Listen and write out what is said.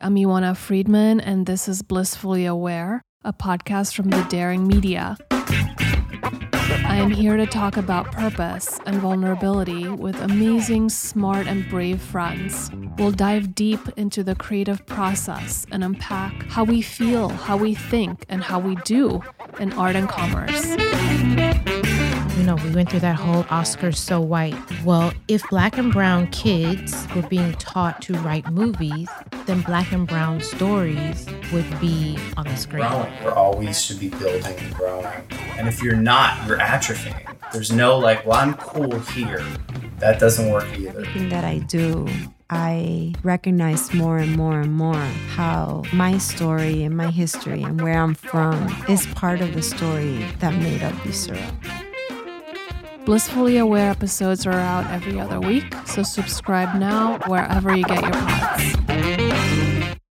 I'm Ioana Friedman, and this is Blissfully Aware, a podcast from the Daring Media. I am here to talk about purpose and vulnerability with amazing, smart, and brave friends. We'll dive deep into the creative process and unpack how we feel, how we think, and how we do in art and commerce. You know, we went through that whole Oscar so white. Well, if black and brown kids were being taught to write movies, then black and brown stories would be on the screen. growing. We're always should be building and growing. And if you're not, you're atrophying. There's no like, well, I'm cool here. That doesn't work either. Everything that I do, I recognize more and more and more how my story and my history and where I'm from is part of the story that made up Visceral. Blissfully Aware episodes are out every other week, so subscribe now wherever you get your pods.